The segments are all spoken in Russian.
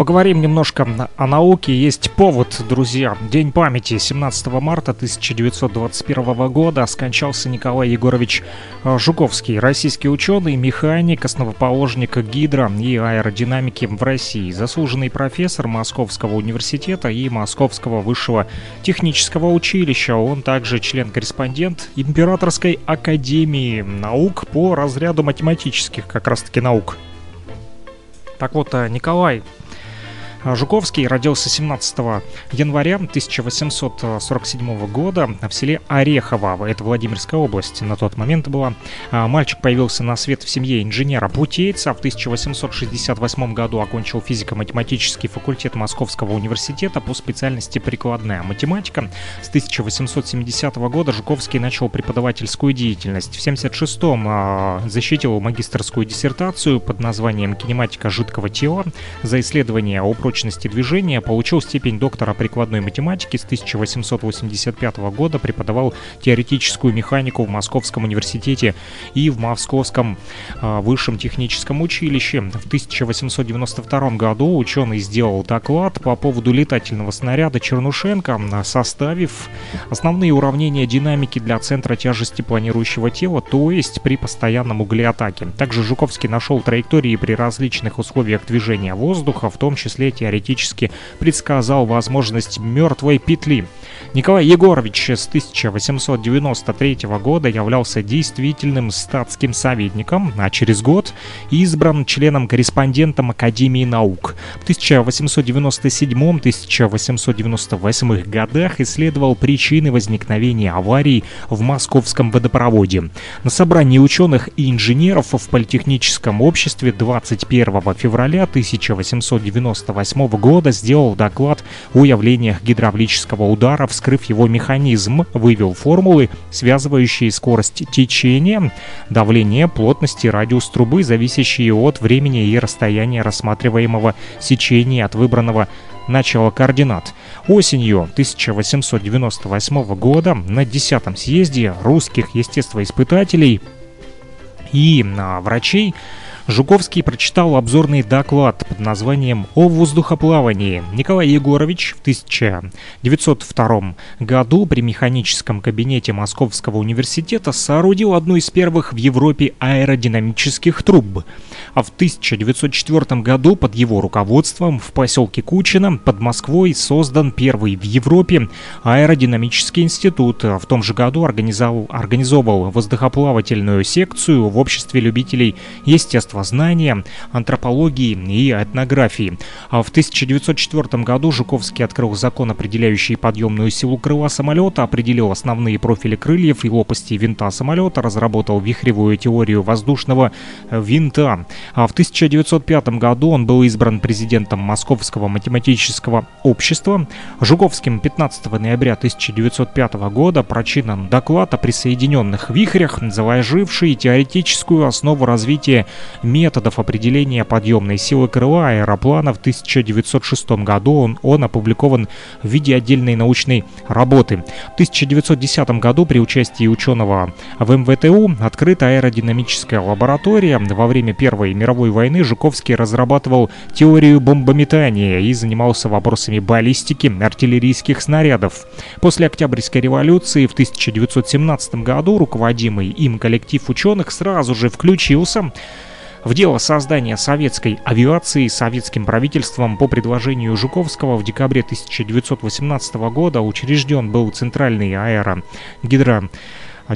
Поговорим немножко о науке. Есть повод, друзья. День памяти 17 марта 1921 года скончался Николай Егорович э, Жуковский, российский ученый, механик, основоположник гидро и аэродинамики в России, заслуженный профессор Московского университета и Московского высшего технического училища. Он также член-корреспондент Императорской академии наук по разряду математических как раз-таки наук. Так вот, э, Николай Жуковский родился 17 января 1847 года в селе Орехово, это Владимирская область на тот момент была. А, мальчик появился на свет в семье инженера-путейца. В 1868 году окончил физико-математический факультет Московского университета по специальности прикладная математика. С 1870 года Жуковский начал преподавательскую деятельность. В 1976 а, защитил магистрскую диссертацию под названием «Кинематика жидкого тела» за исследование о прочности движения, получил степень доктора прикладной математики с 1885 года, преподавал теоретическую механику в Московском университете и в Московском э, высшем техническом училище. В 1892 году ученый сделал доклад по поводу летательного снаряда Чернушенко, составив основные уравнения динамики для центра тяжести планирующего тела, то есть при постоянном угле атаки. Также Жуковский нашел траектории при различных условиях движения воздуха, в том числе теоретически предсказал возможность мертвой петли. Николай Егорович с 1893 года являлся действительным статским советником, а через год избран членом-корреспондентом Академии наук. В 1897-1898 годах исследовал причины возникновения аварий в московском водопроводе. На собрании ученых и инженеров в Политехническом обществе 21 февраля 1898 года сделал доклад о явлениях гидравлического удара в вскрыв его механизм, вывел формулы, связывающие скорость течения, давление, плотность и радиус трубы, зависящие от времени и расстояния рассматриваемого сечения от выбранного начала координат. Осенью 1898 года на 10 съезде русских естествоиспытателей и а, врачей Жуковский прочитал обзорный доклад под названием «О воздухоплавании». Николай Егорович в 1902 году при механическом кабинете Московского университета соорудил одну из первых в Европе аэродинамических труб. А в 1904 году под его руководством в поселке Кучино под Москвой создан первый в Европе аэродинамический институт. В том же году организовал, организовал воздухоплавательную секцию в обществе любителей естества естествознания, антропологии и этнографии. А в 1904 году Жуковский открыл закон, определяющий подъемную силу крыла самолета, определил основные профили крыльев и лопасти винта самолета, разработал вихревую теорию воздушного винта. А в 1905 году он был избран президентом Московского математического общества. Жуковским 15 ноября 1905 года прочинен доклад о присоединенных вихрях, заложивший теоретическую основу развития методов определения подъемной силы крыла аэроплана в 1906 году. Он, он опубликован в виде отдельной научной работы. В 1910 году при участии ученого в МВТУ открыта аэродинамическая лаборатория. Во время Первой мировой войны Жуковский разрабатывал теорию бомбометания и занимался вопросами баллистики артиллерийских снарядов. После Октябрьской революции в 1917 году руководимый им коллектив ученых сразу же включился в дело создания советской авиации советским правительством по предложению Жуковского в декабре 1918 года учрежден был Центральный аэрогидро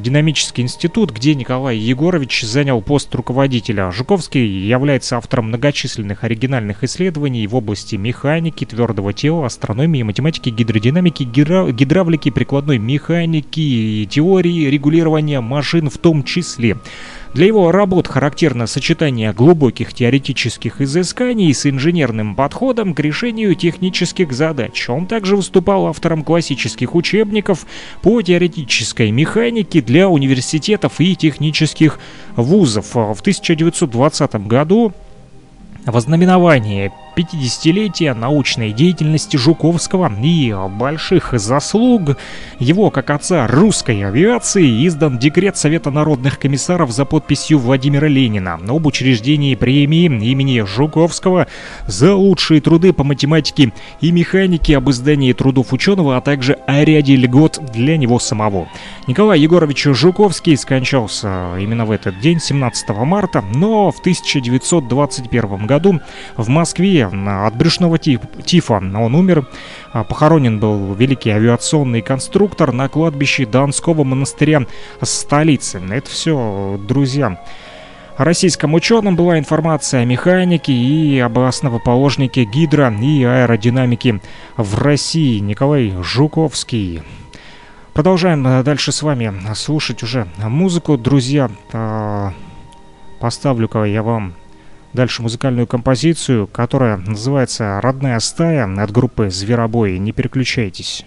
Динамический институт, где Николай Егорович занял пост руководителя. Жуковский является автором многочисленных оригинальных исследований в области механики, твердого тела, астрономии, математики, гидродинамики, гидра... гидравлики, прикладной механики и теории регулирования машин в том числе. Для его работ характерно сочетание глубоких теоретических изысканий с инженерным подходом к решению технических задач. Он также выступал автором классических учебников по теоретической механике для университетов и технических вузов. В 1920 году в ознаменовании 50-летия научной деятельности Жуковского и больших заслуг его, как отца русской авиации, издан декрет Совета народных комиссаров за подписью Владимира Ленина об учреждении премии имени Жуковского за лучшие труды по математике и механике, об издании трудов ученого, а также о ряде льгот для него самого. Николай Егорович Жуковский скончался именно в этот день, 17 марта, но в 1921 году в Москве от брюшного тифа он умер. А, похоронен был великий авиационный конструктор на кладбище Донского монастыря столицы. Это все, друзья. Российским ученым была информация о механике и об основоположнике гидро и аэродинамики в России Николай Жуковский. Продолжаем э, дальше с вами слушать уже музыку, друзья. А, поставлю-ка я вам дальше музыкальную композицию, которая называется «Родная стая» от группы «Зверобой». Не переключайтесь.